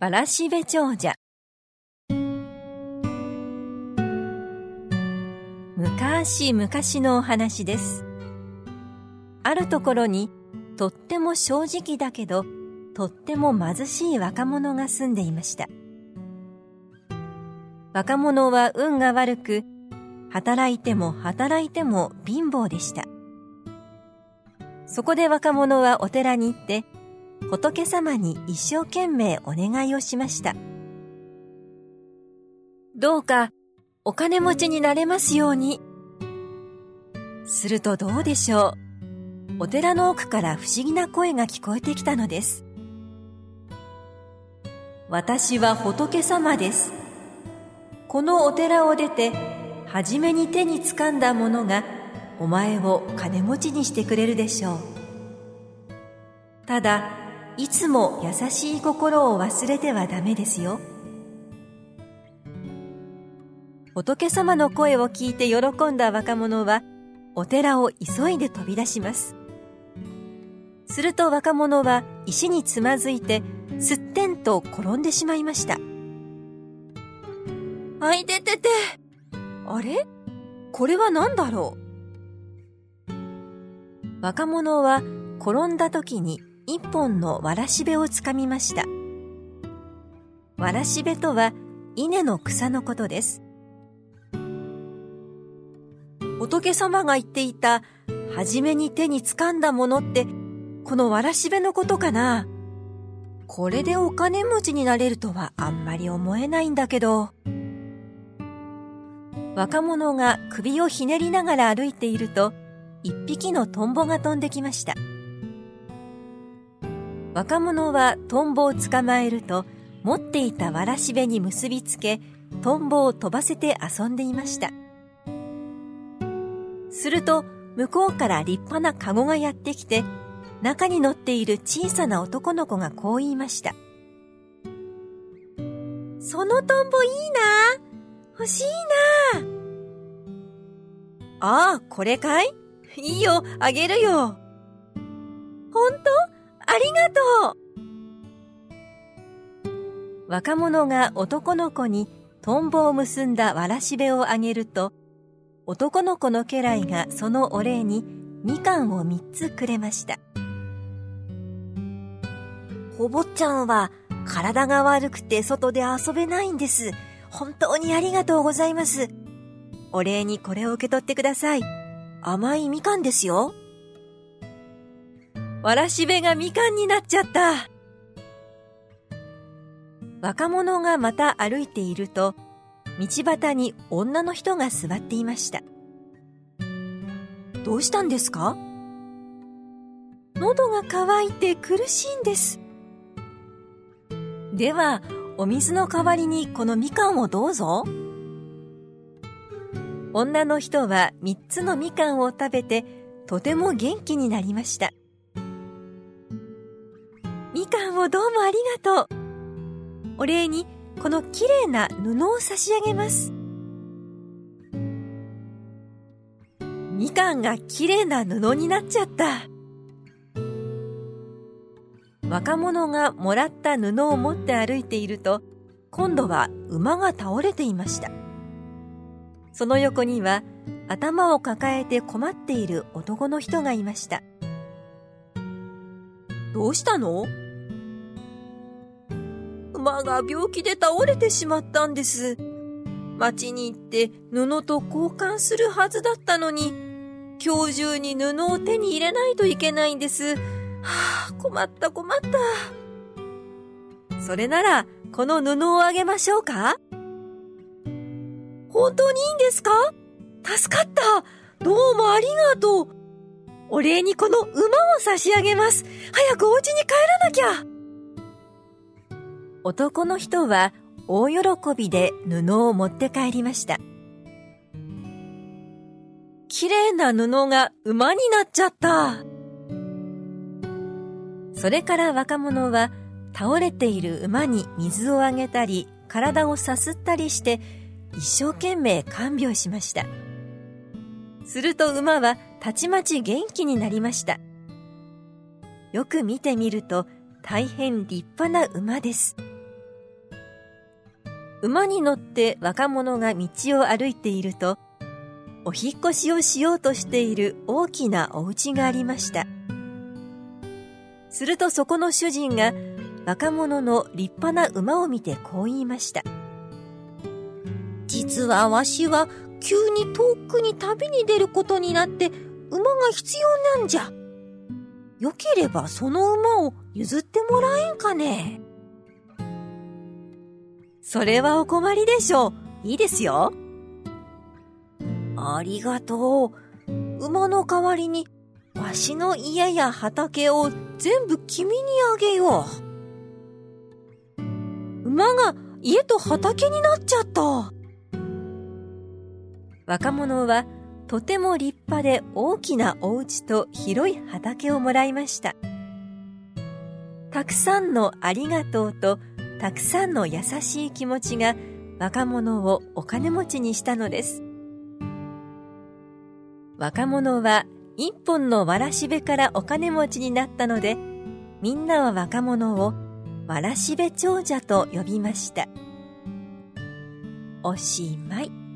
わらしべ長者。昔々のお話です。あるところにとっても正直だけどとっても貧しい若者が住んでいました。若者は運が悪く働いても働いても貧乏でした。そこで若者はお寺に行って仏様に一生懸命お願いをしました。どうかお金持ちになれますように。するとどうでしょう。お寺の奥から不思議な声が聞こえてきたのです。私は仏様です。このお寺を出て初めに手につかんだものがお前を金持ちにしてくれるでしょう。ただいつも優しい心を忘れてはダメですよ。仏様の声を聞いて喜んだ若者はお寺を急いで飛び出します。すると若者は石につまずいてすってんと転んでしまいました。あいててて。あれ？これは何だろう？若者は転んだ時に一本のわらしべをつかみました。わらしべとは稲の草のことです。仏様が言っていた、はじめに手につかんだものって、このわらしべのことかな？これでお金持ちになれるとはあんまり思えないんだけど。若者が首をひねりながら歩いていると、一匹のトンボが飛んできました。若者はトンボを捕まえると持っていたわらしべに結びつけトンボを飛ばせて遊んでいました。すると向こうから立派なカゴがやってきて中に乗っている小さな男の子がこう言いましたそのトンボいいな欲しいなああこれかい？いいよあげるよ。本当？ありがとう。若者が男の子にトンボを結んだわらしべをあげると男の子の家来がそのお礼にみかんを三つくれました。ほぼちゃんは体が悪くて外で遊べないんです。本当にありがとうございます。お礼にこれを受け取ってください。甘いみかんですよ。わらしべがみかんになっちゃった。若者がまた歩いていると、道端に女の人が座っていました。どうしたんですか？喉が渇いて苦しいんです。では、お水の代わりにこのみかんをどうぞ。女の人は三つのみかんを食べてとても元気になりました。をどうもありがとう。お礼にこのきれいな布を差し上げます。みかんがきれいな布になっちゃった。若者がもらった布を持って歩いていると、今度は馬が倒れていました。その横には頭を抱えて困っている男の人がいました。どうしたの？馬が病気で倒れてしまったんです。町に行って布と交換するはずだったのに、今日中に布を手に入れないといけないんです。はあ、困った困った。それなら、この布をあげましょうか？本当にいいんですか？助かったどうもありがとうお礼にこの馬を差し上げます早くお家に帰らなきゃ男の人は大喜びで布を持って帰りました。綺麗な布が馬になっちゃった。それから若者は倒れている馬に水をあげたり体をさすったりして一生懸命看病しました。すると馬はたちまち元気になりました。よく見てみると大変立派な馬です。馬に乗って若者が道を歩いていると、お引越しをしようとしている大きなお家がありました。するとそこの主人が若者の立派な馬を見てこう言いました。実はわしは急に遠くに旅に出ることになって馬が必要なんじゃ。よければその馬を譲ってもらえんかね。それはお困りでしょう。いいですよ。ありがとう。馬の代わりに、わしの家や畑を全部君にあげよう。馬が家と畑になっちゃった。若者はとても立派で大きなお家と広い畑をもらいました。たくさんのありがとうとたくさんの優しい気持ちが若者をお金持ちにしたのです。若者は一本のわらしべからお金持ちになったので、みんなは若者をわらしべ長者と呼びました。おしまい。